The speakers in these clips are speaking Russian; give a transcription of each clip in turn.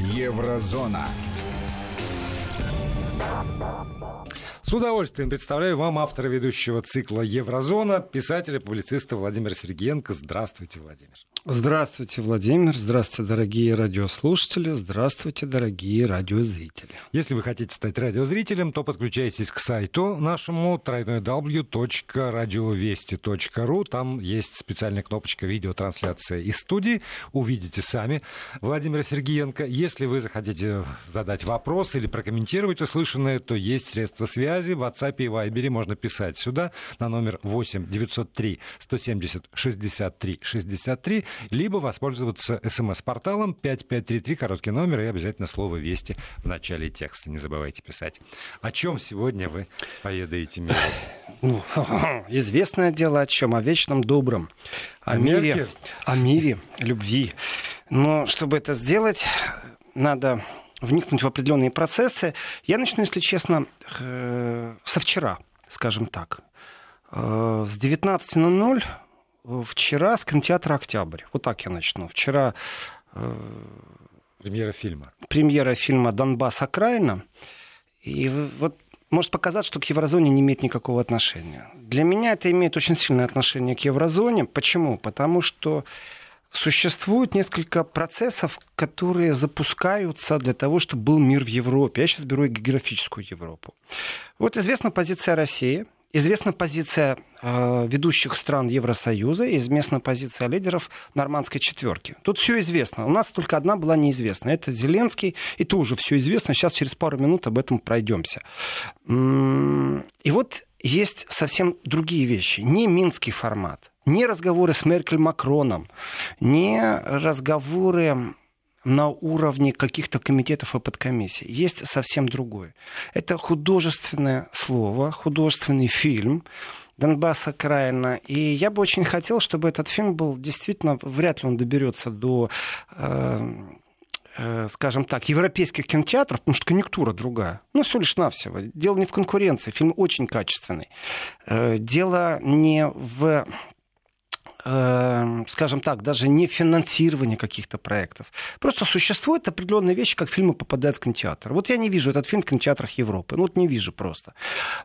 Еврозона. С удовольствием представляю вам автора ведущего цикла «Еврозона», писателя, публициста Владимира Сергеенко. Здравствуйте, Владимир. Здравствуйте, Владимир. Здравствуйте, дорогие радиослушатели. Здравствуйте, дорогие радиозрители. Если вы хотите стать радиозрителем, то подключайтесь к сайту нашему www.radiovести.ru. Там есть специальная кнопочка «Видеотрансляция из студии». Увидите сами Владимира Сергеенко. Если вы захотите задать вопрос или прокомментировать услышанное, то есть средства связи. В WhatsApp и Viber можно писать сюда на номер 8 903 170 63 63 либо воспользоваться смс-порталом 5533, короткий номер, и обязательно слово «Вести» в начале текста. Не забывайте писать. О чем сегодня вы поведаете миру? Ну, известное дело о чем? О вечном добром. О, О мире. Мерке? О мире, любви. Но чтобы это сделать, надо вникнуть в определенные процессы. Я начну, если честно, э, со вчера, скажем так. Э, С 19.00 вчера с кинотеатра «Октябрь». Вот так я начну. Вчера э, Премьера фильма. премьера фильма «Донбасс. Окраина». И вот может показаться, что к еврозоне не имеет никакого отношения. Для меня это имеет очень сильное отношение к еврозоне. Почему? Потому что существует несколько процессов, которые запускаются для того, чтобы был мир в Европе. Я сейчас беру географическую Европу. Вот известна позиция России, известна позиция э, ведущих стран Евросоюза, известна позиция лидеров нормандской четверки. Тут все известно. У нас только одна была неизвестна. Это Зеленский, и тоже все известно. Сейчас через пару минут об этом пройдемся. И вот есть совсем другие вещи. Не минский формат, не разговоры с Меркель Макроном, не разговоры на уровне каких-то комитетов и подкомиссий. Есть совсем другое. Это художественное слово, художественный фильм, Донбасс окраина. И я бы очень хотел, чтобы этот фильм был действительно, вряд ли он доберется до э, э, скажем так, европейских кинотеатров, потому что конъюнктура другая. Ну, все лишь навсего. Дело не в конкуренции, фильм очень качественный. Э, Дело не в скажем так, даже не финансирование каких-то проектов. Просто существуют определенные вещи, как фильмы попадают в кинотеатр. Вот я не вижу этот фильм в кинотеатрах Европы. Ну, вот не вижу просто.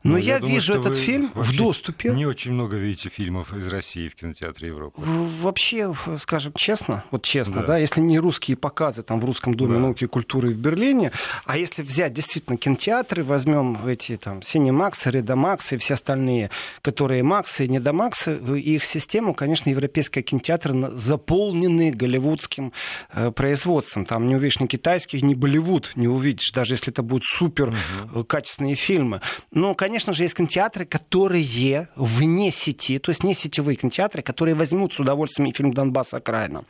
Но Ну, я, думаю, вижу этот фильм в доступе. Не очень много видите фильмов из России в кинотеатре Европы. Вообще, скажем честно, вот честно, Да. да. если не русские показы там в Русском доме Да. науки и культуры в Берлине, а если взять действительно кинотеатры, возьмем эти там Синемаксы, Редомаксы и все остальные, которые Максы Недомаксы, их систему, конечно, европейские кинотеатры на- заполнены голливудским э, производством. Там не увидишь ни китайских, ни Болливуд не увидишь, даже если это будут супер э, качественные фильмы. Но, конечно же, есть кинотеатры, которые вне сети, то есть не сетевые кинотеатры, которые возьмут с удовольствием фильм «Донбасс. Окраина».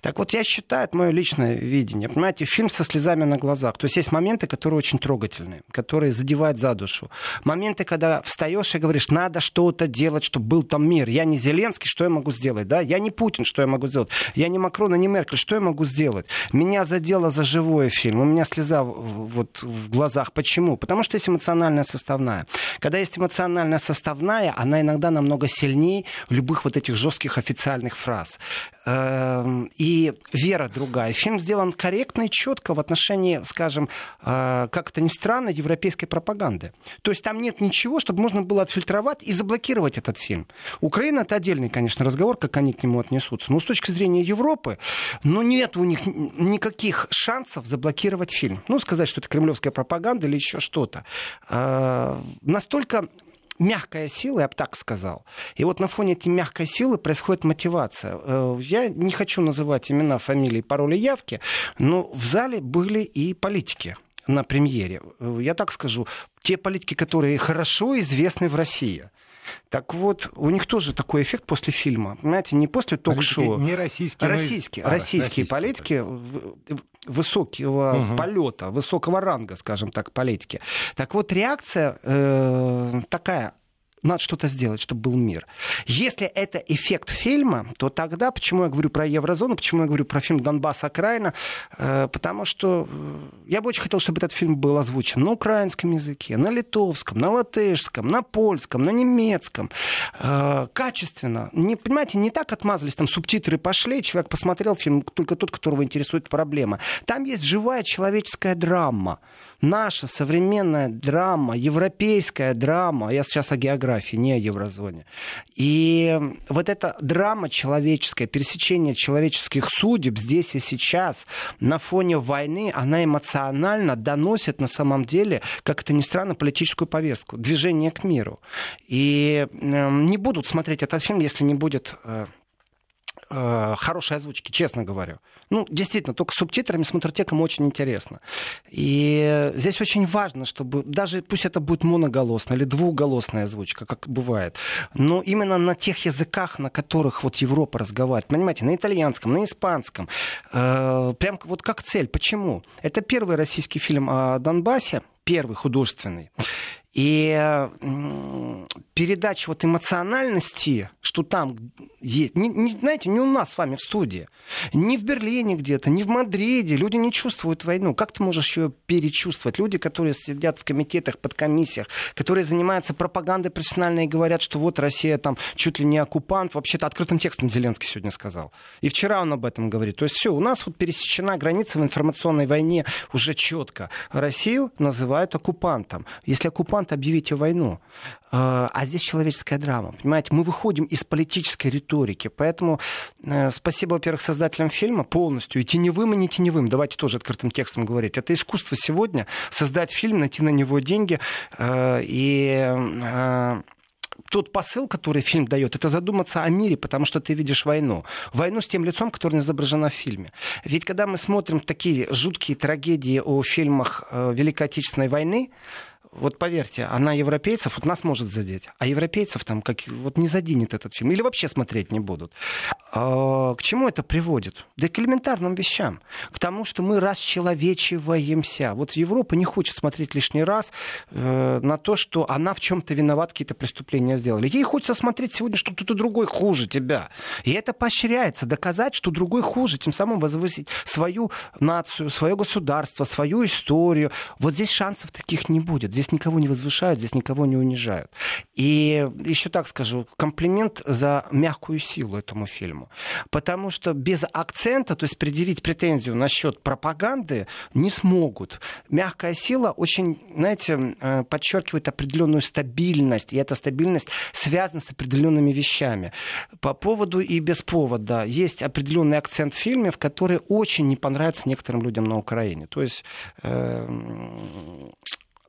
Так вот, я считаю, это мое личное видение, понимаете, фильм со слезами на глазах. То есть есть моменты, которые очень трогательные, которые задевают за душу. Моменты, когда встаешь и говоришь, надо что-то делать, чтобы был там мир. Я не Зеленский, что я могу сделать? Да? Я не Путин, что я могу сделать? Я не Макрон и не Меркель, что я могу сделать? Меня задело за живое фильм. У меня слеза вот в глазах. Почему? Потому что есть эмоциональная составная. Когда есть эмоциональная составная, она иногда намного сильнее любых вот этих жестких официальных фраз. Эм, И вера другая. Фильм сделан корректно и четко в отношении, скажем, э, как это ни странно, европейской пропаганды. То есть там нет ничего, чтобы можно было отфильтровать и заблокировать этот фильм. Украина это отдельный, конечно, разговор, как они к нему отнесутся. Но с точки зрения Европы, ну нет у них никаких шансов заблокировать фильм. Ну, сказать, что это кремлевская пропаганда или еще что-то. Э, Настолько мягкая сила, я бы так сказал. И вот на фоне этой мягкой силы происходит мотивация. Э, Я не хочу называть имена, фамилии, пароли, явки, но в зале были и политики на премьере. Э, Я так скажу, те политики, которые хорошо известны в России. Так вот, у них тоже такой эффект после фильма. Понимаете, не после ток-шоу. Не российские, но из- Российские, А, российские российские, политики в- высокого Мгм. полета, высокого ранга, скажем так, политики. Так вот, реакция э, такая надо что-то сделать, чтобы был мир. Если это эффект фильма, то тогда, почему я говорю про еврозону, почему я говорю про фильм «Донбасс. Окраина», э, потому что э, я бы очень хотел, чтобы этот фильм был озвучен на украинском языке, на литовском, на латышском, на польском, на немецком, э, качественно. Не, понимаете, не так отмазались, там субтитры пошли, человек посмотрел фильм, только тот, которого интересует проблема. Там есть живая человеческая драма наша современная драма, европейская драма, я сейчас о географии, не о еврозоне. И вот эта драма человеческая, пересечение человеческих судеб здесь и сейчас на фоне войны, она эмоционально доносит на самом деле, как это ни странно, политическую повестку, движение к миру. И э, не будут смотреть этот фильм, если не будет э, хорошей озвучки, честно говорю. Ну, действительно, только с субтитрами, с мутротеком очень интересно. И здесь очень важно, чтобы, даже пусть это будет моноголосная или двухголосная озвучка, как бывает, но именно на тех языках, на которых вот Европа разговаривает, понимаете, на итальянском, на испанском, э, прям вот как цель. Почему? Это первый российский фильм о Донбассе, первый художественный. И передача вот эмоциональности, что там есть, не, не, знаете, не у нас с вами в студии, не в Берлине где-то, не в Мадриде, люди не чувствуют войну. Как ты можешь ее перечувствовать? Люди, которые сидят в комитетах, под комиссиях, которые занимаются пропагандой профессиональной и говорят, что вот Россия там чуть ли не оккупант, вообще-то открытым текстом Зеленский сегодня сказал. И вчера он об этом говорит. То есть все, у нас вот пересечена граница в информационной войне уже четко. Россию называют оккупантом. Если оккупант оккупанта объявите войну. А, а здесь человеческая драма. Понимаете, мы выходим из политической риторики. Поэтому э, спасибо, во-первых, создателям фильма полностью. И теневым, и не теневым. Давайте тоже открытым текстом говорить. Это искусство сегодня. Создать фильм, найти на него деньги. Э, и э, тот посыл, который фильм дает, это задуматься о мире, потому что ты видишь войну. Войну с тем лицом, которое изображено в фильме. Ведь когда мы смотрим такие жуткие трагедии о фильмах Великой Отечественной войны, вот поверьте, она европейцев, вот нас может задеть, а европейцев там как вот не заденет этот фильм, или вообще смотреть не будут. А, к чему это приводит? Да к элементарным вещам. К тому, что мы расчеловечиваемся. Вот Европа не хочет смотреть лишний раз э, на то, что она в чем-то виноват, какие-то преступления сделали. Ей хочется смотреть сегодня, что кто-то другой хуже тебя. И это поощряется, доказать, что другой хуже, тем самым возвысить свою нацию, свое государство, свою историю. Вот здесь шансов таких не будет. Здесь никого не возвышают, здесь никого не унижают. И еще так скажу, комплимент за мягкую силу этому фильму. Потому что без акцента, то есть предъявить претензию насчет пропаганды не смогут. Мягкая сила очень, знаете, э, подчеркивает определенную стабильность, и эта стабильность связана с определенными вещами. По поводу и без повода есть определенный акцент в фильме, в который очень не понравится некоторым людям на Украине. То есть э,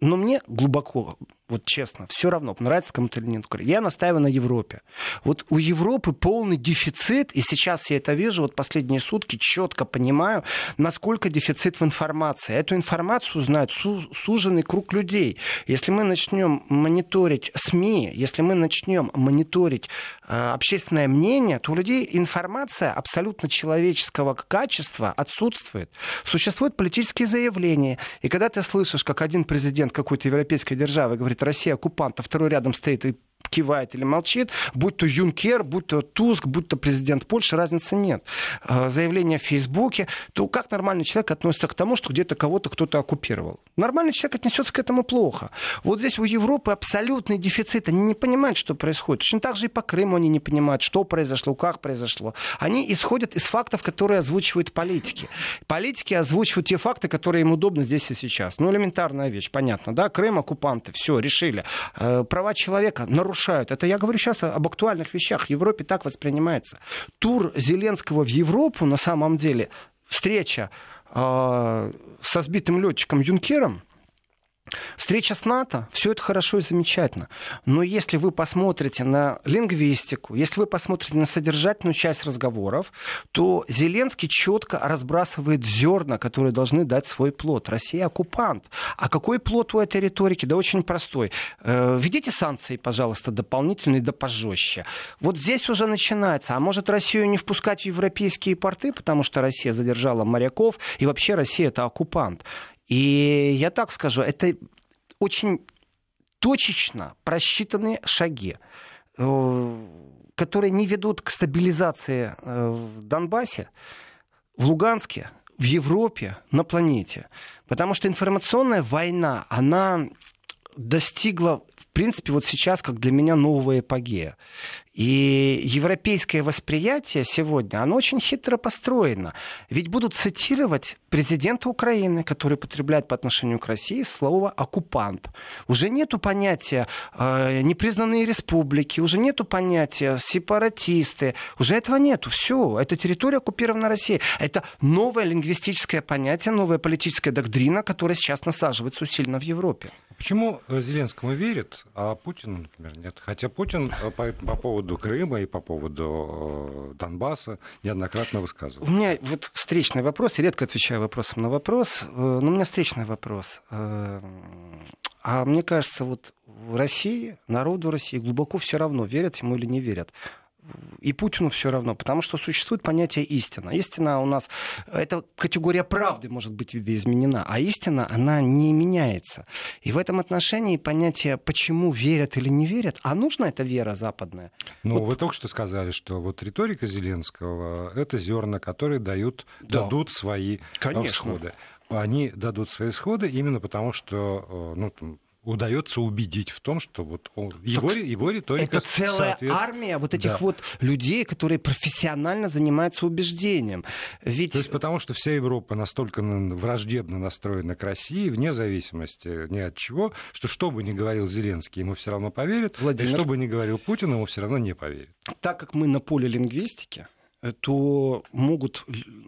но мне глубоко вот честно, все равно, нравится кому-то или нет. Я настаиваю на Европе. Вот у Европы полный дефицит, и сейчас я это вижу, вот последние сутки четко понимаю, насколько дефицит в информации. Эту информацию знает су- суженный круг людей. Если мы начнем мониторить СМИ, если мы начнем мониторить э, общественное мнение, то у людей информация абсолютно человеческого качества отсутствует. Существуют политические заявления, и когда ты слышишь, как один президент какой-то европейской державы говорит, Россия оккупант, а второй рядом стоит и кивает или молчит, будь то Юнкер, будь то Туск, будь то президент Польши, разницы нет. А, заявление в Фейсбуке, то как нормальный человек относится к тому, что где-то кого-то кто-то оккупировал? Нормальный человек отнесется к этому плохо. Вот здесь у Европы абсолютный дефицит. Они не понимают, что происходит. Точно так же и по Крыму они не понимают, что произошло, как произошло. Они исходят из фактов, которые озвучивают политики. Политики озвучивают те факты, которые им удобны здесь и сейчас. Ну, элементарная вещь, понятно, да? Крым оккупанты, все, решили. Э, права человека нарушают нарушают. Это я говорю сейчас об актуальных вещах. В Европе так воспринимается. Тур Зеленского в Европу на самом деле встреча э, со сбитым летчиком Юнкером Встреча с НАТО, все это хорошо и замечательно. Но если вы посмотрите на лингвистику, если вы посмотрите на содержательную часть разговоров, то Зеленский четко разбрасывает зерна, которые должны дать свой плод. Россия оккупант. А какой плод у этой риторики? Да очень простой. Э, введите санкции, пожалуйста, дополнительные, да пожестче. Вот здесь уже начинается. А может Россию не впускать в европейские порты, потому что Россия задержала моряков, и вообще Россия это оккупант. И я так скажу, это очень точечно просчитанные шаги, э, которые не ведут к стабилизации э, в Донбассе, в Луганске, в Европе, на планете. Потому что информационная война, она достигла, принципе, вот сейчас, как для меня, нового эпогея. И европейское восприятие сегодня, оно очень хитро построено. Ведь будут цитировать президента Украины, который потребляет по отношению к России слово «оккупант». Уже нету понятия э, непризнанные республики, уже нету понятия сепаратисты, уже этого нету. Все, это территория оккупирована Россией. Это новое лингвистическое понятие, новая политическая доктрина, которая сейчас насаживается усиленно в Европе. Почему Зеленскому верит, а Путину, например, нет? Хотя Путин э, по, по поводу Крыма и по поводу э, Донбасса неоднократно высказывал. У меня вот встречный вопрос, я редко отвечаю вопросом на вопрос, э, но у меня встречный вопрос. А мне кажется, вот в России, народу России глубоко все равно, верят ему или не верят и Путину все равно, потому что существует понятие истина. Истина у нас, эта категория правды может быть видоизменена, а истина, она не меняется. И в этом отношении понятие, почему верят или не верят, а нужна эта вера западная? Ну, вот... вы только что сказали, что вот риторика Зеленского — это зерна, которые дают, да. дадут свои Конечно. всходы они дадут свои сходы именно потому, что э, ну, удается убедить в том, что вот он, его, его риторика... Это целая соответ... армия вот этих да. вот людей, которые профессионально занимаются убеждением. Ведь... То есть потому что вся Европа настолько враждебно настроена к России, вне зависимости ни от чего, что что бы ни говорил Зеленский, ему все равно поверят, Владимир... и что бы ни говорил Путин, ему все равно не поверят. Так как мы на поле лингвистики, то могут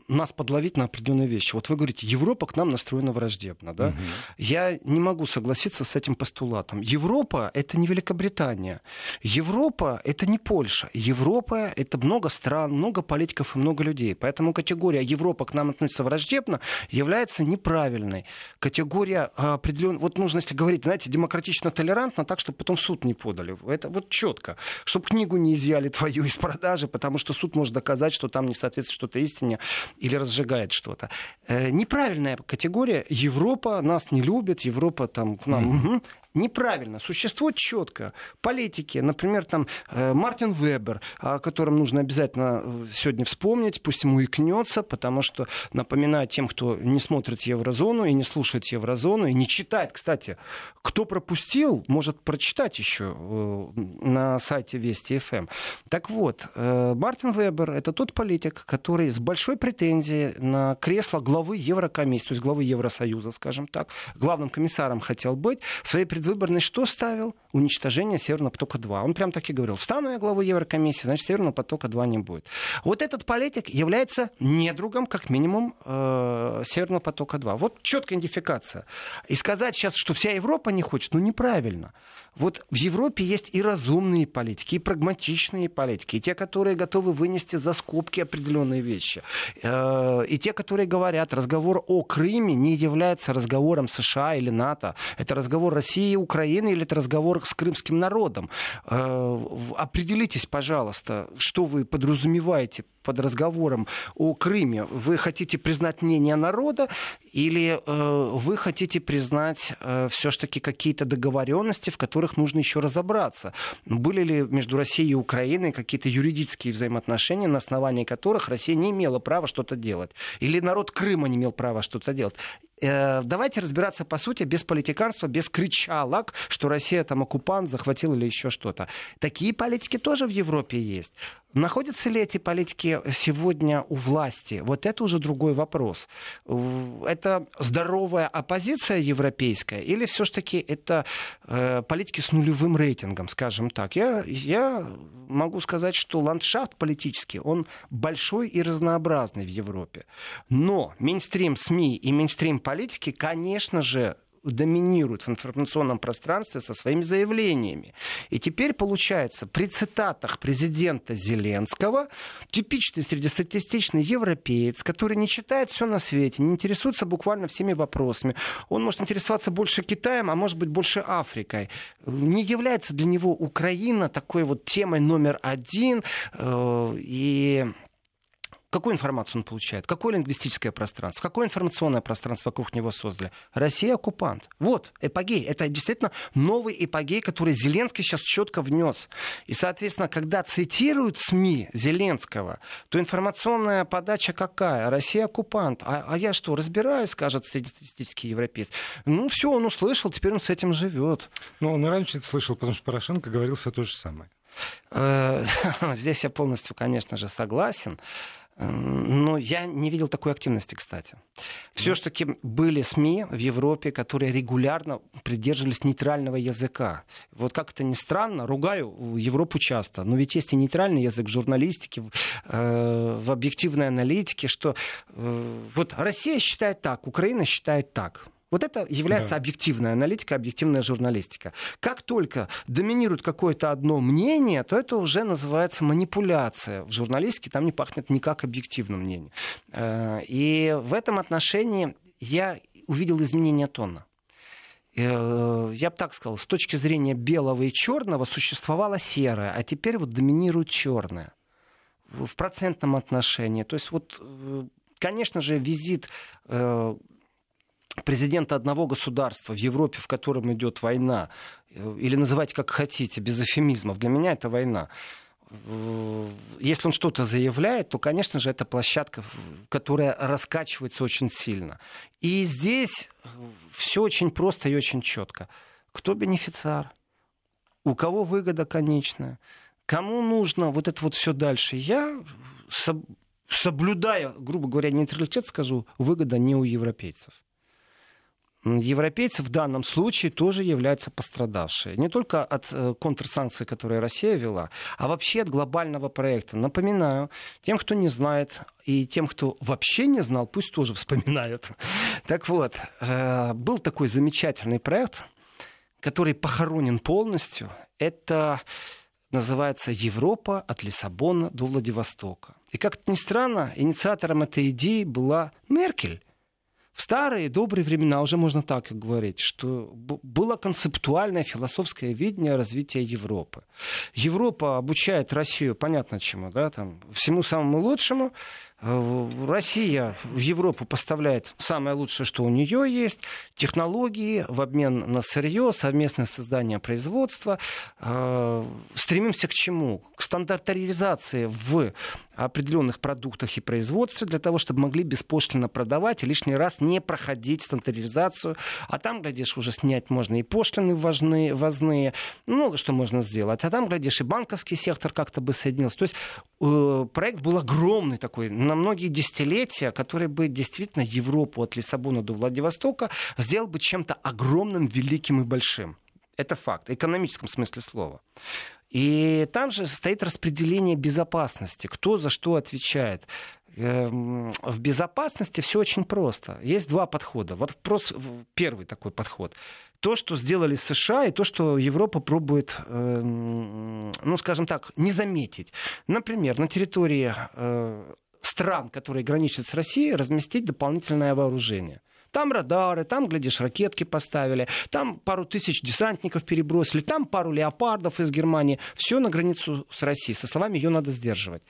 нас подловить на определенные вещи. Вот вы говорите, Европа к нам настроена враждебно. Да? Угу. Я не могу согласиться с этим постулатом. Европа — это не Великобритания. Европа — это не Польша. Европа — это много стран, много политиков и много людей. Поэтому категория «Европа к нам относится враждебно» является неправильной. Категория определенная... Вот нужно, если говорить, знаете, демократично-толерантно, так, чтобы потом суд не подали. Это вот четко. Чтобы книгу не изъяли твою из продажи, потому что суд может доказать сказать, что там не соответствует что-то истине или разжигает что-то. Э, неправильная категория. Европа нас не любит, Европа там к нам... Mm-hmm. Неправильно. Существует четко. Политики, например, там э, Мартин Вебер, о котором нужно обязательно э, сегодня вспомнить, пусть ему икнется, потому что, напоминаю тем, кто не смотрит Еврозону и не слушает Еврозону, и не читает, кстати, кто пропустил, может прочитать еще э, на сайте Вести ФМ. Эм. Так вот, Мартин Вебер — это тот политик, который с большой претензией на кресло главы Еврокомиссии, то есть главы Евросоюза, скажем так, главным комиссаром хотел быть, в своей предвыборный что ставил? Уничтожение Северного потока-2. Он прям так и говорил. Стану я главой Еврокомиссии, значит, Северного потока-2 не будет. Вот этот политик является недругом, как минимум, э, Северного потока-2. Вот четкая идентификация. И сказать сейчас, что вся Европа не хочет, ну неправильно. Вот в Европе есть и разумные политики, и прагматичные политики, и те, которые готовы вынести за скобки определенные вещи, э, и те, которые говорят, разговор о Крыме не является разговором США или НАТО, это разговор России и Украины или это разговор с крымским народом. Э, определитесь, пожалуйста, что вы подразумеваете под разговором о Крыме. Вы хотите признать мнение народа или э, вы хотите признать все-таки какие-то договоренности, в которых нужно еще разобраться. Были ли между Россией и Украиной какие-то юридические взаимоотношения, на основании которых Россия не имела права что-то делать? Или народ Крыма не имел права что-то делать? Э, давайте разбираться по сути, без политиканства, без кричалок, что Россия там оккупант, захватил или еще что-то. Такие политики тоже в Европе есть. Находятся ли эти политики сегодня у власти? Вот это уже другой вопрос. Это здоровая оппозиция европейская или все-таки это э, политики с нулевым рейтингом, скажем так? Я, я могу сказать, что ландшафт политический, он большой и разнообразный в Европе. Но мейнстрим СМИ и мейнстрим политики, конечно же, доминируют в информационном пространстве со своими заявлениями. И теперь получается, при цитатах президента Зеленского, типичный среднестатистичный европеец, который не читает все на свете, не интересуется буквально всеми вопросами, он может интересоваться больше Китаем, а может быть больше Африкой, не является для него Украина такой вот темой номер один, э, и Какую информацию он получает? Какое лингвистическое пространство? Какое информационное пространство вокруг него создали? Россия оккупант. Вот, эпогей. Это действительно новый эпогей, который Зеленский сейчас четко внес. И, соответственно, когда цитируют СМИ Зеленского, то информационная подача какая? Россия оккупант. А, а я что, разбираюсь, скажет среднестатистический европеец. Ну, все, он услышал, теперь он с этим живет. Ну, он раньше это слышал, потому что Порошенко говорил все то же самое. Э, здесь я полностью, конечно же, согласен. Но я не видел такой активности, кстати. Все-таки были СМИ в Европе, которые регулярно придерживались нейтрального языка. Вот как это ни странно, ругаю Европу часто, но ведь есть и нейтральный язык в журналистике, в, э, в объективной аналитике, что э, вот Россия считает так, Украина считает так. Вот это является да. объективная аналитика, объективная журналистика. Как только доминирует какое-то одно мнение, то это уже называется манипуляция. В журналистике там не пахнет никак объективным мнением. Э, и в этом отношении я увидел изменение тона э, я бы так сказал, с точки зрения белого и черного существовало серое, а теперь вот доминирует черное в процентном отношении. То есть вот, э, конечно же, визит президента одного государства в Европе, в котором идет война, э, или называйте как хотите, без эфемизмов, для меня это война. Э, если он что-то заявляет, то, конечно же, это площадка, которая раскачивается очень сильно. И здесь э, все очень просто и очень четко. Кто бенефициар? У кого выгода конечная? Кому нужно вот это вот все дальше? Я соблюдая, грубо говоря, нейтралитет, скажу, выгода не у европейцев европейцы в данном случае тоже являются пострадавшие. Не только от э, контрсанкций, которые Россия вела, а вообще от глобального проекта. Напоминаю, тем, кто не знает, и тем, кто вообще не знал, пусть тоже вспоминают. Так вот, э, был такой замечательный проект, который похоронен полностью. Это называется «Европа от Лиссабона до Владивостока». И как-то ни странно, инициатором этой идеи была Меркель в старые добрые времена, уже можно так говорить, что было концептуальное философское видение развития Европы. Европа обучает Россию, понятно чему, да, там, всему самому лучшему, Россия в Европу поставляет самое лучшее, что у нее есть, технологии в обмен на сырье, совместное создание производства. Э, стремимся к чему? К стандартаризации в определенных продуктах и производстве для того, чтобы могли беспошлино продавать и лишний раз не проходить стандартизацию. А там, глядишь, уже снять можно и пошлины важные, возные, много что можно сделать. А там, глядишь, и банковский сектор как-то бы соединился. То есть э, проект был огромный такой, на многие десятилетия, который бы действительно Европу от Лиссабона до Владивостока сделал бы чем-то огромным, великим и большим. Это факт, в экономическом смысле слова. И там же стоит распределение безопасности, кто за что отвечает. Эм, в безопасности все очень просто. Есть два подхода. Вот вопрос, первый такой подход. То, что сделали США, и то, что Европа пробует, эм, ну, скажем так, не заметить. Например, на территории э, стран, которые граничат с Россией, разместить дополнительное вооружение. Там радары, там, глядишь, ракетки поставили, там пару тысяч десантников перебросили, там пару леопардов из Германии. Все на границу с Россией. Со словами ее надо сдерживать.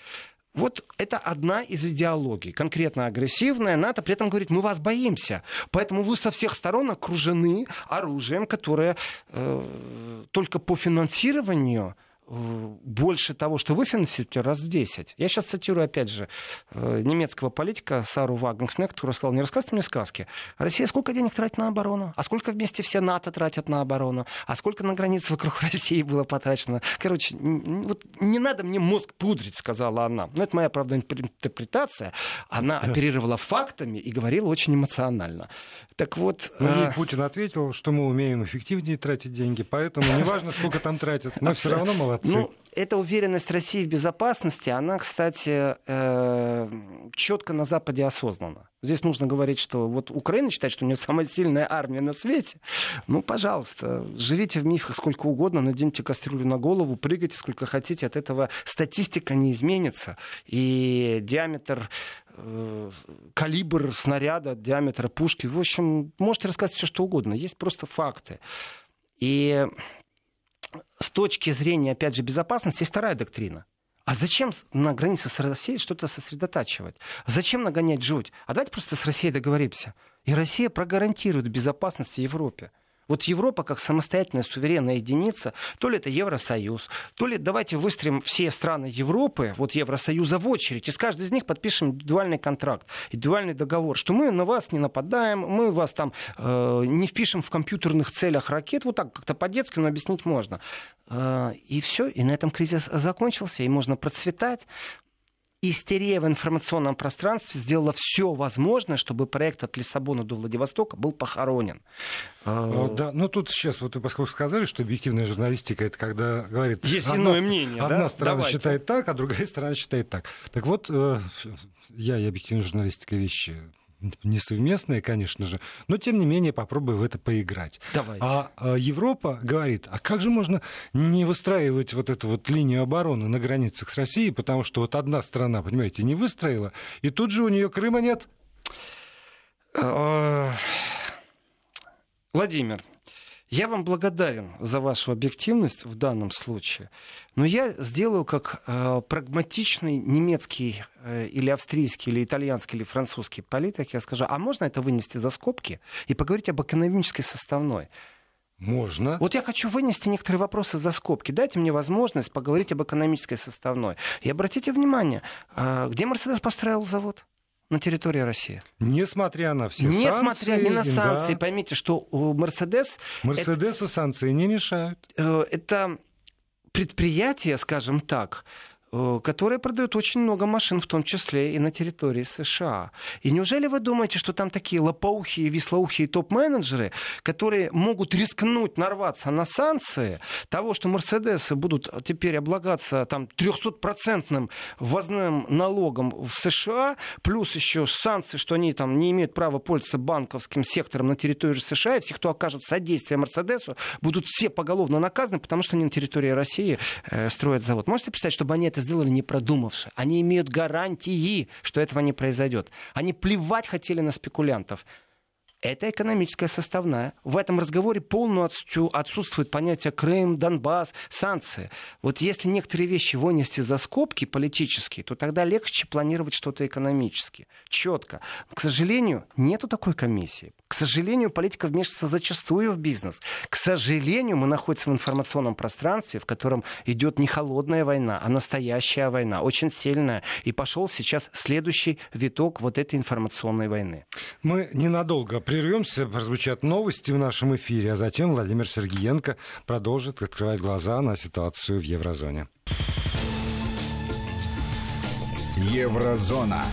Вот это одна из идеологий, конкретно агрессивная. НАТО при этом говорит, мы вас боимся. Поэтому вы со всех сторон окружены оружием, которое э, только по финансированию больше того, что вы финансируете, раз в 10. Я сейчас цитирую, опять же, э, немецкого политика Сару Вагнерснек, который сказал, не рассказывайте мне сказки. Россия сколько денег тратит на оборону? А сколько вместе все НАТО тратят на оборону? А сколько на границе вокруг России было потрачено? Короче, вот не надо мне мозг пудрить, сказала она. Но это моя, правда, интерпретация. Она оперировала фактами и говорила очень эмоционально. Так вот... Ну, ей а... Путин ответил, что мы умеем эффективнее тратить деньги, поэтому неважно, сколько там тратят, мы все равно молодцы. Ну, эта уверенность России в безопасности, она, кстати, э, четко на Западе осознана. Здесь нужно говорить, что вот Украина считает, что у нее самая сильная армия на свете. Ну, пожалуйста, живите в мифах сколько угодно, наденьте кастрюлю на голову, прыгайте сколько хотите, от этого статистика не изменится. И диаметр э, калибр снаряда, диаметр пушки. В общем, можете рассказать все, что угодно. Есть просто факты. И с точки зрения, опять же, безопасности, есть вторая доктрина. А зачем на границе с Россией что-то сосредотачивать? Зачем нагонять жуть? А давайте просто с Россией договоримся. И Россия прогарантирует безопасность Европе. Вот Европа как самостоятельная суверенная единица, то ли это Евросоюз, то ли давайте выстроим все страны Европы, вот Евросоюза в очередь, и с каждой из них подпишем индивидуальный контракт, индивидуальный договор, что мы на вас не нападаем, мы вас там э, не впишем в компьютерных целях ракет, вот так как-то по-детски, но объяснить можно. Э, и все, и на этом кризис закончился, и можно процветать истерия в информационном пространстве сделала все возможное, чтобы проект от Лиссабона до Владивостока был похоронен. А, да, ну тут сейчас, вот вы поскольку сказали, что объективная журналистика это когда говорит... Есть одна, иное мнение, Одна да? сторона Давайте. считает так, а другая сторона считает так. Так вот, э, я и объективная журналистика вещи несовместные, конечно же, но тем не менее попробую в это поиграть. Давайте. А, а Европа говорит, а как же можно не выстраивать вот эту вот линию обороны на границах с Россией, потому что вот одна страна, понимаете, не выстроила, и тут же у нее Крыма нет? Э, Владимир, я вам благодарен за вашу объективность в данном случае, но я сделаю как э, прагматичный немецкий э, или австрийский, или итальянский, или французский политик. Я скажу, а можно это вынести за скобки и поговорить об экономической составной? Можно. Вот я хочу вынести некоторые вопросы за скобки. Дайте мне возможность поговорить об экономической составной. И обратите внимание, э, где Мерседес построил завод? На территории России. Несмотря на все Несмотря санкции. ни на санкции. Да. Поймите, что Мерседес... Мерседесу это, санкции не мешают. Э, это предприятие, скажем так, Э, которые продают очень много машин, в том числе и на территории США. И неужели вы думаете, что там такие лопоухие, вислоухие топ-менеджеры, которые могут рискнуть нарваться на санкции того, что Мерседесы будут теперь облагаться там 300-процентным ввозным налогом в США, плюс еще санкции, что они там не имеют права пользоваться банковским сектором на территории США, и все, кто окажет содействие Мерседесу, будут все поголовно наказаны, потому что они на территории России э, строят завод. Можете представить, чтобы они это это сделали не продумавши. Они имеют гарантии, что этого не произойдет. Они плевать хотели на спекулянтов. Это экономическая составная. В этом разговоре полностью отсутствует понятие Крым, Донбасс, санкции. Вот если некоторые вещи вынести за скобки политические, то тогда легче планировать что-то экономически, четко. К сожалению, нету такой комиссии. К сожалению, политика вмешивается зачастую в бизнес. К сожалению, мы находимся в информационном пространстве, в котором идет не холодная война, а настоящая война, очень сильная. И пошел сейчас следующий виток вот этой информационной войны. Мы ненадолго прервемся, прозвучат новости в нашем эфире, а затем Владимир Сергиенко продолжит открывать глаза на ситуацию в еврозоне. Еврозона.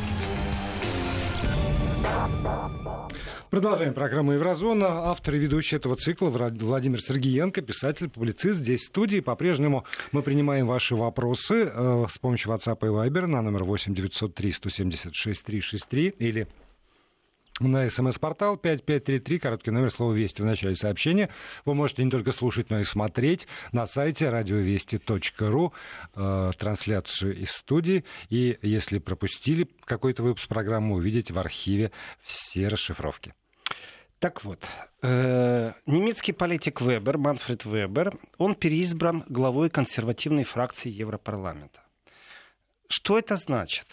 Продолжаем программу «Еврозона». Автор и ведущий этого цикла Владимир Сергиенко, писатель, публицист. Здесь в студии. По-прежнему мы принимаем ваши вопросы э, с помощью WhatsApp и Viber на номер 8 903 176 363 или на смс-портал 5533, короткий номер слова «Вести» в начале сообщения. Вы можете не только слушать, но и смотреть на сайте радиовести.ру э, трансляцию из студии. И если пропустили какой-то выпуск программы, увидите в архиве все расшифровки. Так вот, э, немецкий политик Вебер, Манфред Вебер, он переизбран главой консервативной фракции Европарламента. Что это значит?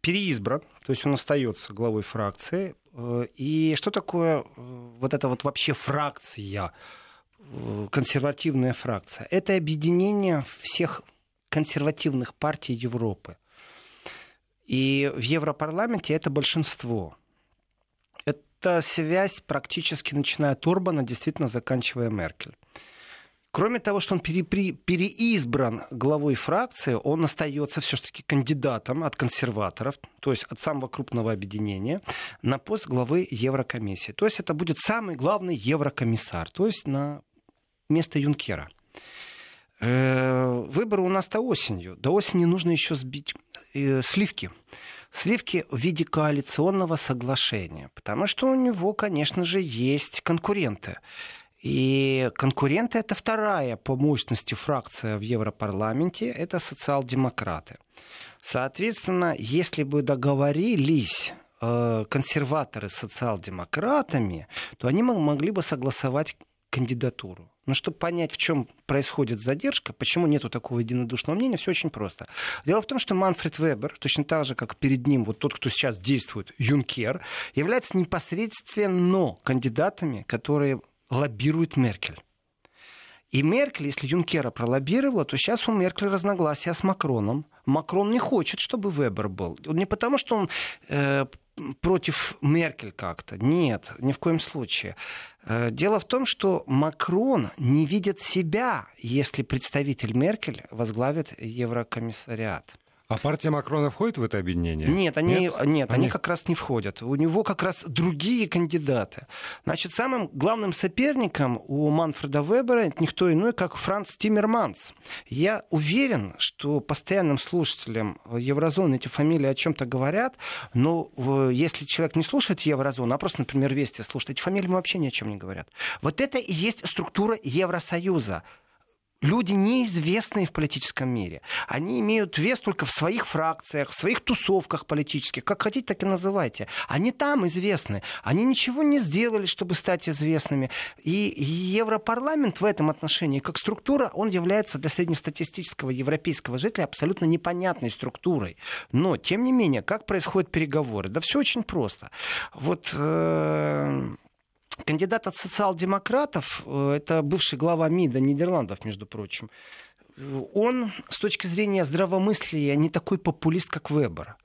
Переизбран, то есть он остается главой фракции, и что такое э, вот эта вот вообще фракция, э, консервативная фракция? Это объединение всех консервативных партий Европы. И в Европарламенте это большинство. Это связь практически начиная от Орбана, действительно заканчивая Меркель. Кроме того, что он перепри, переизбран главой фракции, он остается все-таки кандидатом от консерваторов, то есть от самого крупного объединения, на пост главы Еврокомиссии. То есть это будет самый главный еврокомиссар, то есть на место Юнкера. Э, выборы у нас-то осенью. До осени нужно еще сбить э, сливки сливки в виде коалиционного соглашения, потому что у него, конечно же, есть конкуренты. И конкуренты это вторая по мощности фракция в Европарламенте, это социал-демократы. Соответственно, если бы договорились э, консерваторы с социал-демократами, то они могли бы согласовать кандидатуру. Но чтобы понять, в чем происходит задержка, почему нету такого единодушного мнения, все очень просто. Дело в том, что Манфред Вебер, точно так же, как перед ним вот тот, кто сейчас действует, Юнкер, является непосредственно кандидатами, которые лоббируют Меркель. И Меркель, если Юнкера пролоббировала, то сейчас у Меркель разногласия с Макроном. Макрон не хочет, чтобы Вебер был. Не потому, что он э, против Меркель как-то. Нет, ни в коем случае. Э, дело в том, что Макрон не видит себя, если представитель Меркель возглавит Еврокомиссариат. А партия Макрона входит в это объединение? Нет, они, нет? Нет, они... они как раз не входят. У него как раз другие кандидаты. Значит, самым главным соперником у Манфреда Вебера никто иной, как Франц Тиммерманс. Я уверен, что постоянным слушателям Еврозоны эти фамилии о чем-то говорят, но если человек не слушает Еврозону, а просто, например, Вести слушает, эти фамилии вообще ни о чем не говорят. Вот это и есть структура Евросоюза люди неизвестные в политическом мире. Они имеют вес только в своих фракциях, в своих тусовках политических, как хотите, так и называйте. Они там известны. Они ничего не сделали, чтобы стать известными. И Европарламент в этом отношении, как структура, он является для среднестатистического европейского жителя абсолютно непонятной структурой. Но, тем не менее, как происходят переговоры? Да все очень просто. Вот э, Кандидат от социал-демократов, э, это бывший глава МИДа Нидерландов, между прочим, он с точки зрения здравомыслия не такой популист, как Вебер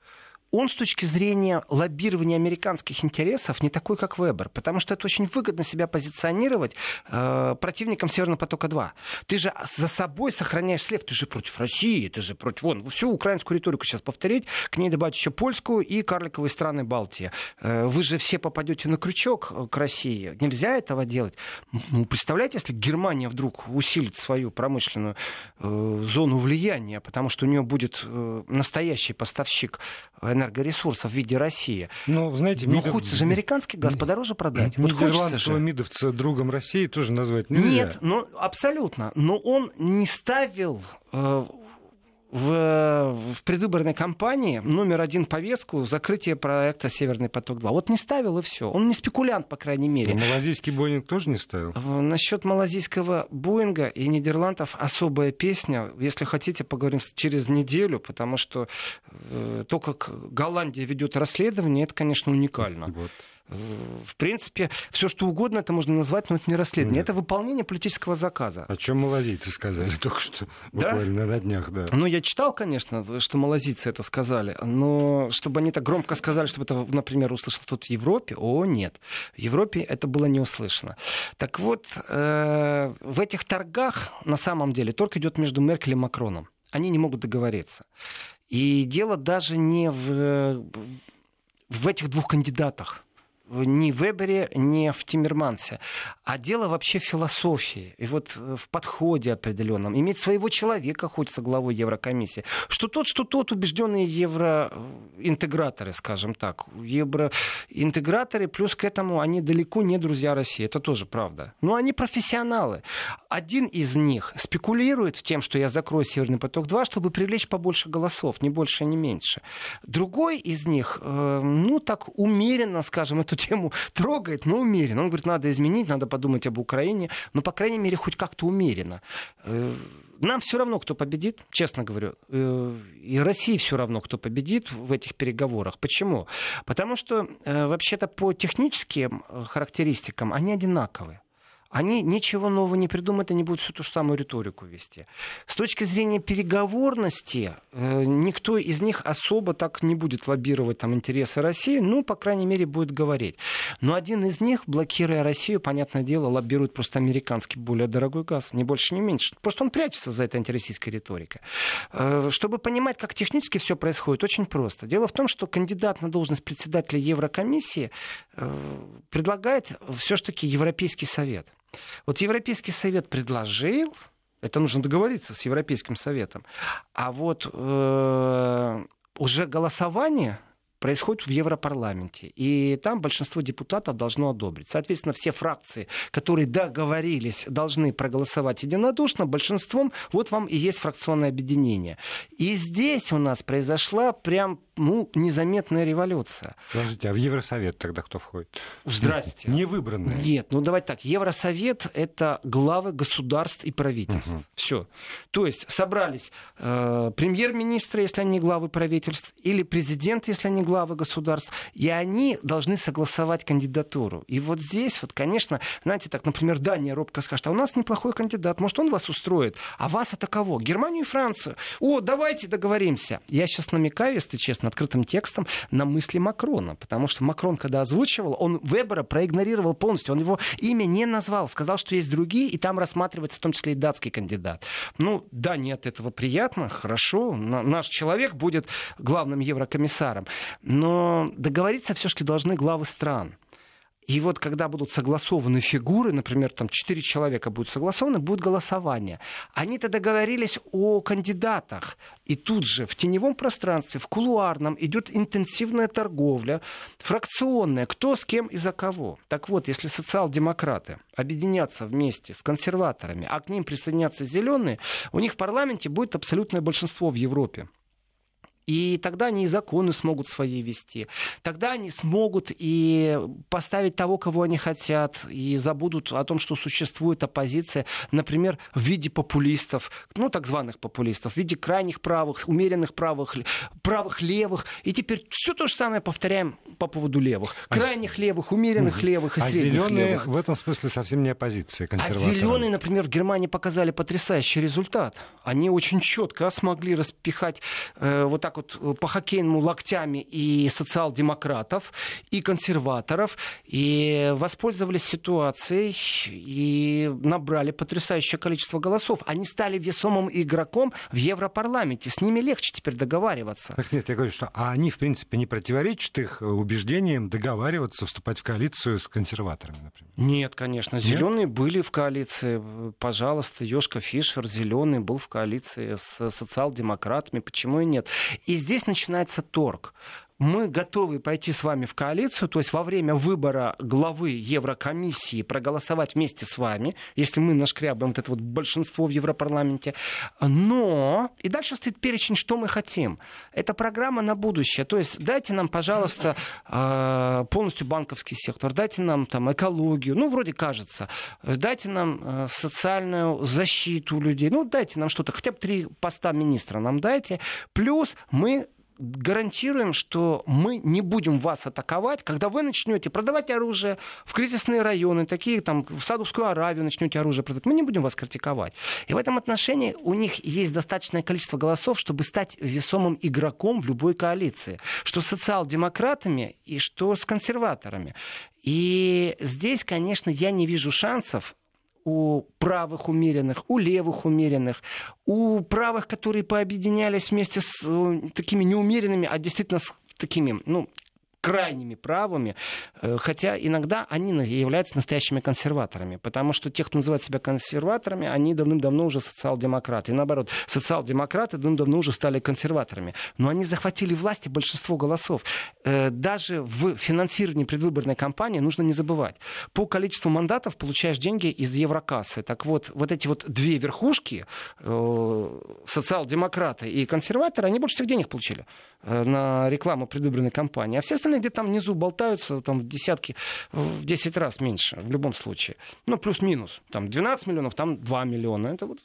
он с точки зрения лоббирования американских интересов не такой, как Вебер, потому что это очень выгодно себя позиционировать э, противником Северного потока-2. Ты же за собой сохраняешь след, ты же против России, ты же против... Вон, всю украинскую риторику сейчас повторить, к ней добавить еще польскую и карликовые страны Балтии. Э, вы же все попадете на крючок э, к России. Нельзя этого делать. Ну, представляете, если Германия вдруг усилит свою промышленную э, зону влияния, потому что у нее будет э, настоящий поставщик энергоресурсов в виде России. Ну, знаете, ну, Мидов... хочется же американский газ подороже продать. Вот Нидерландского мидовца другом России тоже назвать нельзя. Нет, ну, абсолютно. Но он не ставил э, в, в предвыборной кампании номер один повестку закрытие проекта «Северный поток-2». Вот не ставил и все. Он не спекулянт, по крайней мере. А малазийский Боинг тоже не ставил? Насчет малазийского Боинга и Нидерландов особая песня. Если хотите, поговорим через неделю, потому что э, то, как Голландия ведет расследование, это, конечно, уникально. Вот в принципе, все что угодно это можно назвать, но это не расследование. Нет. Это выполнение политического заказа. О чем малазийцы сказали только что, буквально да? на днях, да. Ну, я читал, конечно, что малазийцы это сказали, но чтобы они так громко сказали, чтобы это, например, услышал тут в Европе, о, нет. В Европе это было не услышано. Так вот, э, в этих торгах на самом деле только идет между Меркель и Макроном. Они не могут договориться. И дело даже не в, в этих двух кандидатах ни в Вебере, ни в Тиммермансе. А дело вообще в философии и вот э, в подходе определенном. Иметь своего человека хочется главой Еврокомиссии. Что тот, что тот убежденные евроинтеграторы, скажем так. Евроинтеграторы, плюс к этому они далеко не друзья России. Это тоже правда. Но они профессионалы. Один из них спекулирует тем, что я закрою Северный поток-2, чтобы привлечь побольше голосов, ни больше, ни меньше. Другой из них, э, ну так умеренно, скажем, эту тему трогает, но умеренно. Он говорит, надо изменить, надо подумать об Украине, но, по крайней мере, хоть как-то умеренно. Э, нам все равно, кто победит, честно говорю. Э, и России все равно, кто победит в этих переговорах. Почему? Потому что э, вообще-то по техническим характеристикам они одинаковые они ничего нового не придумают, они будут всю ту же самую риторику вести. С точки зрения переговорности, э, никто из них особо так не будет лоббировать там, интересы России, ну, по крайней мере, будет говорить. Но один из них, блокируя Россию, понятное дело, лоббирует просто американский более дорогой газ, ни больше, ни меньше. Просто он прячется за этой антироссийской риторикой. Э, чтобы понимать, как технически все происходит, очень просто. Дело в том, что кандидат на должность председателя Еврокомиссии э, предлагает все-таки Европейский совет. Вот Европейский совет предложил, это нужно договориться с Европейским советом, а вот э, уже голосование происходит в Европарламенте. И там большинство депутатов должно одобрить. Соответственно, все фракции, которые договорились, должны проголосовать единодушно. Большинством вот вам и есть фракционное объединение. И здесь у нас произошла прям ну, незаметная революция. Подождите, а в Евросовет тогда кто входит? Здрасте. Не выбранные. Нет, ну давайте так. Евросовет — это главы государств и правительств. Угу. Все. То есть собрались э, премьер-министры, если они главы правительств, или президент, если они главы государств, и они должны согласовать кандидатуру. И вот здесь вот, конечно, знаете, так, например, Дания робко скажет, а у нас неплохой кандидат, может, он вас устроит, а вас это кого? Германию и Францию. О, давайте договоримся. Я сейчас намекаю, если честно, открытым текстом на мысли Макрона, потому что Макрон, когда озвучивал, он Вебера проигнорировал полностью, он его имя не назвал, сказал, что есть другие, и там рассматривается в том числе и датский кандидат. Ну, да, нет, этого приятно, хорошо, наш человек будет главным еврокомиссаром, но договориться все-таки должны главы стран. И вот когда будут согласованы фигуры, например, там четыре человека будут согласованы, будет голосование. Они-то договорились о кандидатах. И тут же в теневом пространстве, в кулуарном идет интенсивная торговля, фракционная, кто с кем и за кого. Так вот, если социал-демократы объединятся вместе с консерваторами, а к ним присоединятся зеленые, у них в парламенте будет абсолютное большинство в Европе. И тогда они и законы смогут свои вести. Тогда они смогут и поставить того, кого они хотят, и забудут о том, что существует оппозиция, например, в виде популистов, ну, так званых популистов, в виде крайних правых, умеренных правых, правых левых. И теперь все то же самое повторяем по поводу левых. А крайних левых, умеренных угу. левых и а средних зеленые левых. в этом смысле совсем не оппозиция А зеленые, например, в Германии показали потрясающий результат. Они очень четко смогли распихать э, вот так вот э, по хоккейному локтями и социал-демократов, и консерваторов, и воспользовались ситуацией и набрали потрясающее количество голосов. Они стали весомым игроком в Европарламенте. С ними легче теперь договариваться. Так нет, я говорю, что а они, в принципе, не противоречат их убеждениям договариваться, вступать в коалицию с консерваторами, например? Нет, конечно. Зеленые были в коалиции. Пожалуйста, Ёшка Фишер, зеленый, был в коалиции с социал-демократами. Почему и нет? И здесь начинается торг мы готовы пойти с вами в коалицию, то есть во время выбора главы Еврокомиссии проголосовать вместе с вами, если мы нашкрябаем вот это вот большинство в Европарламенте. Но, и дальше стоит перечень, что мы хотим. Это программа на будущее. То есть дайте нам, пожалуйста, а, полностью банковский сектор, дайте нам там экологию, ну, вроде кажется, дайте нам а, социальную защиту людей, ну, дайте нам что-то, хотя бы три поста министра нам дайте, плюс мы гарантируем, что мы не будем вас атаковать, когда вы начнете продавать оружие в кризисные районы, такие там в Саудовскую Аравию начнете оружие продавать. Мы не будем вас критиковать. И в этом отношении у них есть достаточное количество голосов, чтобы стать весомым игроком в любой коалиции. Что социал-демократами и что с консерваторами. И здесь, конечно, я не вижу шансов у правых умеренных, у левых умеренных, у правых, которые пообъединялись вместе с э, такими неумеренными, а действительно с такими, ну, крайними правыми, э, хотя иногда они являются настоящими консерваторами, потому что те, кто называет себя консерваторами, они давным-давно уже социал-демократы. И наоборот, социал-демократы давным-давно уже стали консерваторами. Но они захватили власть и большинство голосов. Э, даже в финансировании предвыборной кампании нужно не забывать. По количеству мандатов получаешь деньги из еврокассы. Так вот, вот эти вот две верхушки, э, социал-демократы и консерваторы, они больше всех денег получили на рекламу предвыборной кампании. А все остальные где там внизу болтаются там в десятки, в 10 раз меньше в любом случае. Ну, плюс-минус. Там 12 миллионов, там 2 миллиона. Это вот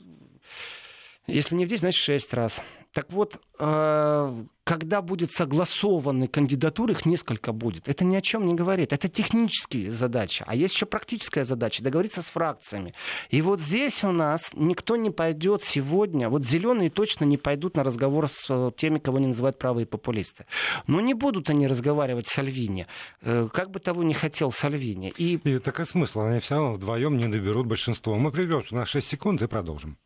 если не в 10, значит в 6 раз. Так вот, э, когда будет согласованы кандидатуры, их несколько будет. Это ни о чем не говорит. Это технические задачи. А есть еще практическая задача договориться с фракциями. И вот здесь у нас никто не пойдет сегодня. Вот зеленые точно не пойдут на разговор с э, теми, кого не называют правые популисты. Но не будут они разговаривать с Сальвини. Э, как бы того не хотел Сальвини. И, и такой смысл. Они все равно вдвоем не доберут большинство. Мы придем на 6 секунд и продолжим.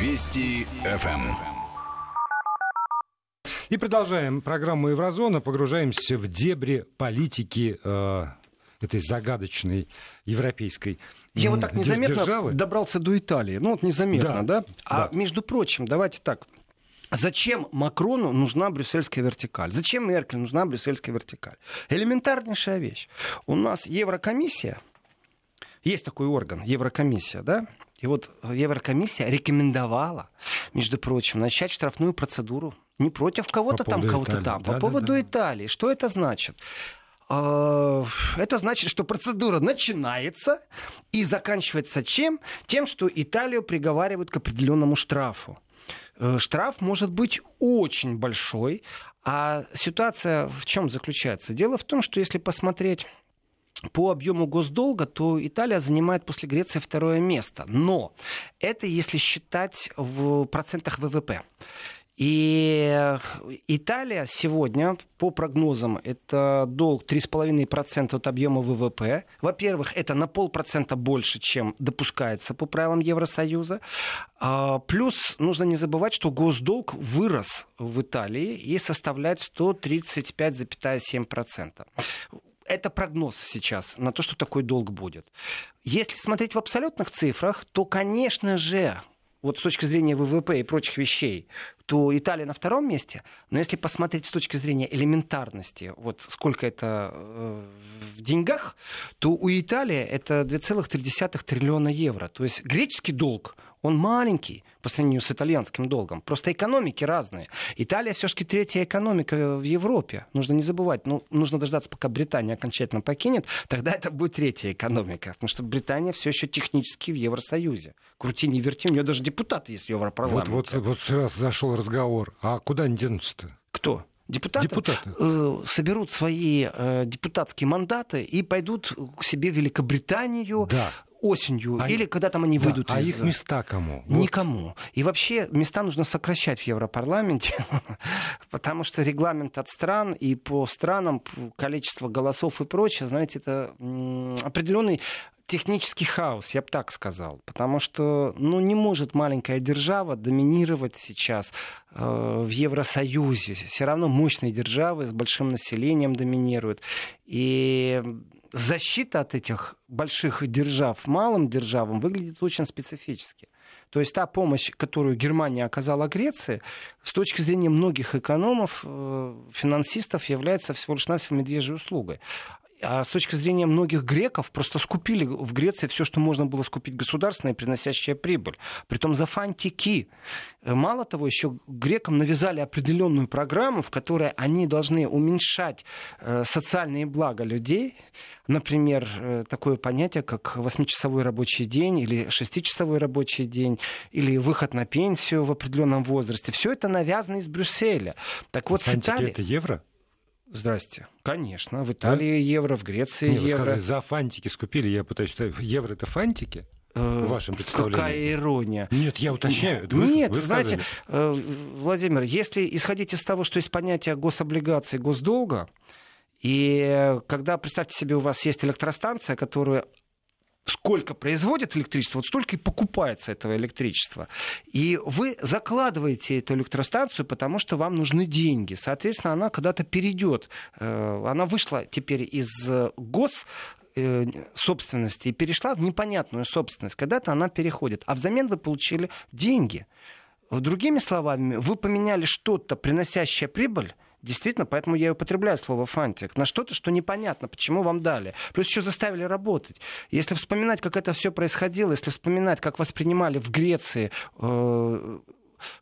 Вести ФМ. И продолжаем программу Еврозона. Погружаемся в дебри политики э, этой загадочной европейской Я вот так незаметно державы. добрался до Италии. Ну вот незаметно, да? да? А да. между прочим, давайте так. Зачем Макрону нужна брюссельская вертикаль? Зачем Меркель нужна брюссельская вертикаль? Элементарнейшая вещь. У нас Еврокомиссия, есть такой орган, Еврокомиссия, да? И вот Еврокомиссия рекомендовала, между прочим, начать штрафную процедуру не против кого-то по там, кого-то там, да, по поводу да. Италии. Что это значит? А, это значит, что процедура начинается и заканчивается чем? Тем, что Италию приговаривают к определенному штрафу. Э, штраф может быть очень большой, а ситуация в чем заключается? Дело в том, что если посмотреть по объему госдолга, то Италия занимает после Греции второе место. Но это если считать в процентах ВВП. И Италия сегодня, по прогнозам, это долг 3,5% от объема ВВП. Во-первых, это на полпроцента больше, чем допускается по правилам Евросоюза. А, плюс нужно не забывать, что госдолг вырос в Италии и составляет 135,7% это прогноз сейчас на то, что такой долг будет. Если смотреть в абсолютных цифрах, то, конечно же, вот с точки зрения ВВП и прочих вещей, то Италия на втором месте. Но если посмотреть с точки зрения элементарности, вот сколько это э, в деньгах, то у Италии это 2,3 триллиона евро. То есть греческий долг он маленький по сравнению с итальянским долгом. Просто экономики разные. Италия все-таки третья экономика в Европе. Нужно не забывать. Ну, нужно дождаться, пока Британия окончательно покинет. Тогда это будет третья экономика. Потому что Британия все еще технически в Евросоюзе. Крути, не верти. У нее даже депутаты есть в Европарламенте. Вот, вот, вот раз зашел разговор. А куда они денутся-то? Кто? Депутаты, депутаты. Э, соберут свои э, депутатские мандаты и пойдут к себе в Великобританию, да осенью а или когда там они выйдут. а из... их места кому? Никому. И вообще места нужно сокращать в Европарламенте, потому что регламент от стран и по странам количество голосов и прочее, знаете, это определенный технический хаос, я бы так сказал. Потому что ну, не может маленькая держава доминировать сейчас э, в Евросоюзе. Все равно мощные державы с большим населением доминируют. И защита от этих больших держав малым державам выглядит очень специфически. То есть та помощь, которую Германия оказала Греции, с точки зрения многих экономов, э, финансистов, является всего лишь навсего медвежьей услугой. А с точки зрения многих греков, просто скупили в Греции все, что можно было скупить государственное, приносящее прибыль. Притом за фантики. Мало того, еще грекам навязали определенную программу, в которой они должны уменьшать э, социальные блага людей. Например, э, такое понятие, как восьмичасовой рабочий день или шестичасовой рабочий день, или выход на пенсию в определенном возрасте. Все это навязано из Брюсселя. Так вот, Фантики Италии... это евро? Здрасте. Конечно. В Италии да? евро, в Греции Нет, евро. Сказали, за фантики скупили. Я пытаюсь... Евро это фантики? Э, в вашем представлении. Какая ирония. Нет, я уточняю. Вы, Нет, вы знаете, э, Владимир, если исходить из того, что есть понятие гособлигации, госдолга, и когда, представьте себе, у вас есть электростанция, которая сколько производит электричество, вот столько и покупается этого электричества. И вы закладываете эту электростанцию, потому что вам нужны деньги. Соответственно, она когда-то перейдет. Э, она вышла теперь из гос э, собственности и перешла в непонятную собственность. Когда-то она переходит. А взамен вы получили деньги. Другими словами, вы поменяли что-то, приносящее прибыль, Действительно, поэтому я и употребляю слово фантик. На что-то, что непонятно, почему вам дали. Плюс еще заставили работать. Если вспоминать, как это все происходило, если вспоминать, как воспринимали в Греции э,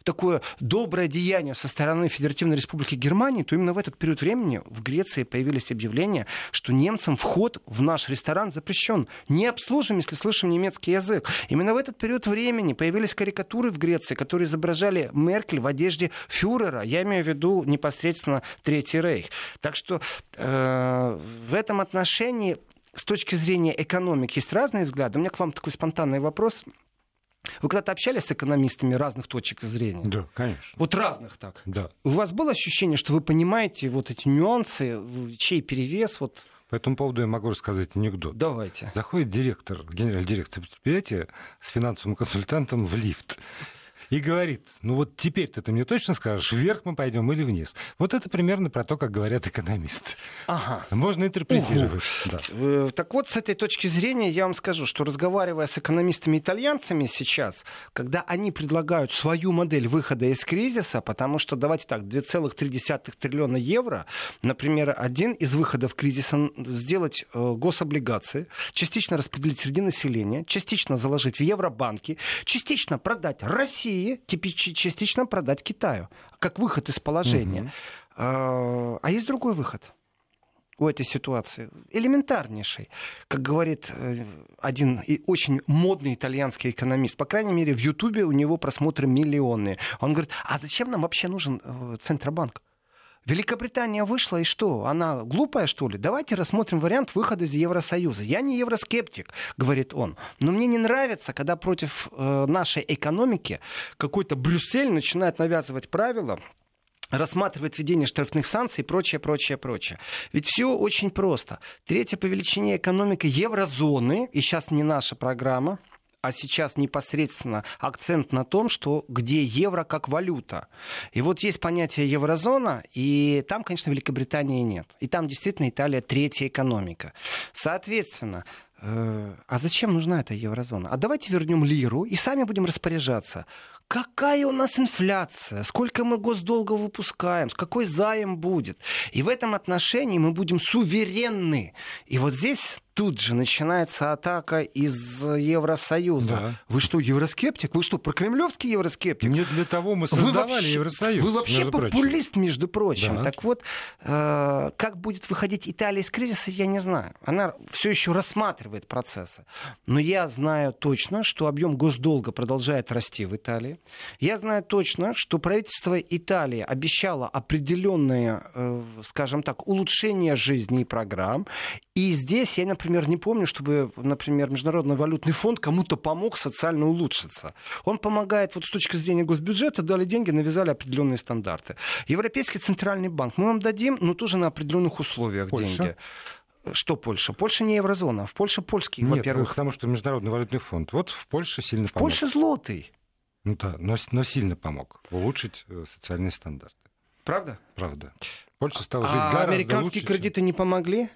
такое доброе деяние со стороны Федеративной Республики Германии, то именно в этот период времени в Греции появились объявления, что немцам вход в наш ресторан запрещен. Не обслужим, если слышим немецкий язык. Именно в этот период времени появились карикатуры в Греции, которые изображали Меркель в одежде фюрера. Я имею в виду непосредственно Третий Рейх. Так что э, в этом отношении с точки зрения экономики есть разные взгляды. У меня к вам такой спонтанный вопрос. Вы когда-то общались с экономистами разных точек зрения? Да, конечно. Вот разных так? Да. У вас было ощущение, что вы понимаете вот эти нюансы, чей перевес? Вот... По этому поводу я могу рассказать анекдот. Давайте. Заходит директор, генеральный директор предприятия с финансовым консультантом в лифт. И говорит, ну вот теперь-то ты мне точно скажешь, вверх мы пойдем или вниз. Вот это примерно про то, как говорят экономисты. Ага. Можно интерпретировать. Да. Э, Так вот, с этой точки зрения я вам скажу, что разговаривая с экономистами-итальянцами сейчас, когда они предлагают свою модель выхода из кризиса, потому что, давайте так, 2,3 триллиона евро, например, один из выходов кризиса сделать э, гособлигации, частично распределить среди населения, частично заложить в евробанки, частично продать России, ч- частично продать Китаю, как выход из положения. А а есть другой выход у этой ситуации. Элементарнейший. Как говорит э, один очень модный итальянский экономист, по крайней мере, в Ютубе у него просмотры миллионные. Он говорит, а зачем нам вообще нужен э, Центробанк? Великобритания вышла, и что? Она глупая, что ли? Давайте рассмотрим вариант выхода из Евросоюза. Я не евроскептик, говорит он. Но мне не нравится, когда против э, нашей экономики какой-то Брюссель начинает навязывать правила, рассматривает введение штрафных санкций и прочее, прочее, прочее. Ведь все очень просто. Третья по величине экономика еврозоны, и сейчас не наша программа, а сейчас непосредственно акцент на том, что где евро как валюта. И вот есть понятие еврозона, и там, конечно, Великобритании нет. И там действительно Италия третья экономика. Соответственно, э, а зачем нужна эта еврозона? А давайте вернем лиру и сами будем распоряжаться. Какая у нас инфляция? Сколько мы госдолга выпускаем? Какой заем будет? И в этом отношении мы будем суверенны. И вот здесь тут же начинается атака из Евросоюза. Да. Вы что, евроскептик? Вы что, прокремлевский евроскептик? Не для того мы Вы создавали вообще, Евросоюз. вы вообще между прочим. популист, между прочим. Да. Так вот, э, как будет выходить Италия из кризиса, я не знаю. Она все еще рассматривает процессы. Но я знаю точно, что объем госдолга продолжает расти в Италии. Я знаю точно, что правительство Италии обещало определенные, э, скажем так, улучшение жизни и программ. И здесь я, например, не помню, чтобы, например, Международный валютный фонд кому-то помог социально улучшиться. Он помогает вот с точки зрения госбюджета, дали деньги, навязали определенные стандарты. Европейский центральный банк, мы вам дадим, но тоже на определенных условиях Польша? деньги. Что Польша? Польша не еврозона, а в Польше польский, Нет, во-первых. потому что Международный валютный фонд. Вот в Польше сильно В помог. Польше злотый, Ну да, но, но сильно помог улучшить э, социальные стандарты. правда? Правда. Польша стала жить А гораздо американские лучше, кредиты не помогли?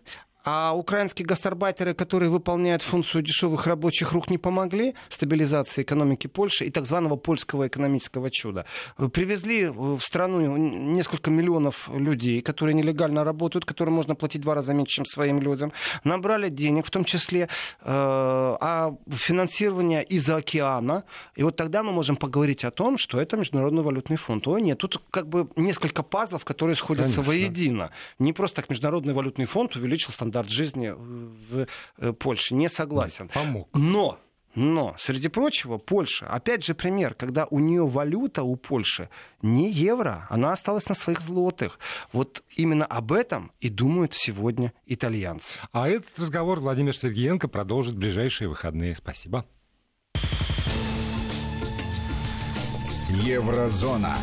А украинские гастарбайтеры, которые выполняют функцию дешевых рабочих рук, не помогли стабилизации экономики Польши и так званого польского экономического чуда. Привезли в страну несколько миллионов людей, которые нелегально работают, которым можно платить два раза меньше, чем своим людям. Набрали денег, в том числе, э, а финансирование из-за океана. И вот тогда мы можем поговорить о том, что это Международный валютный фонд. Ой, нет, тут как бы несколько пазлов, которые сходятся Конечно. воедино. Не просто так Международный валютный фонд увеличил стандарт жизни в э, Польше. Не согласен. Помог. Но, но, среди прочего, Польша, опять же пример, когда у нее валюта у Польши не евро, она осталась на своих злотых. Вот именно об этом и думают сегодня итальянцы. А этот разговор Владимир Сергеенко продолжит в ближайшие выходные. Спасибо. Еврозона.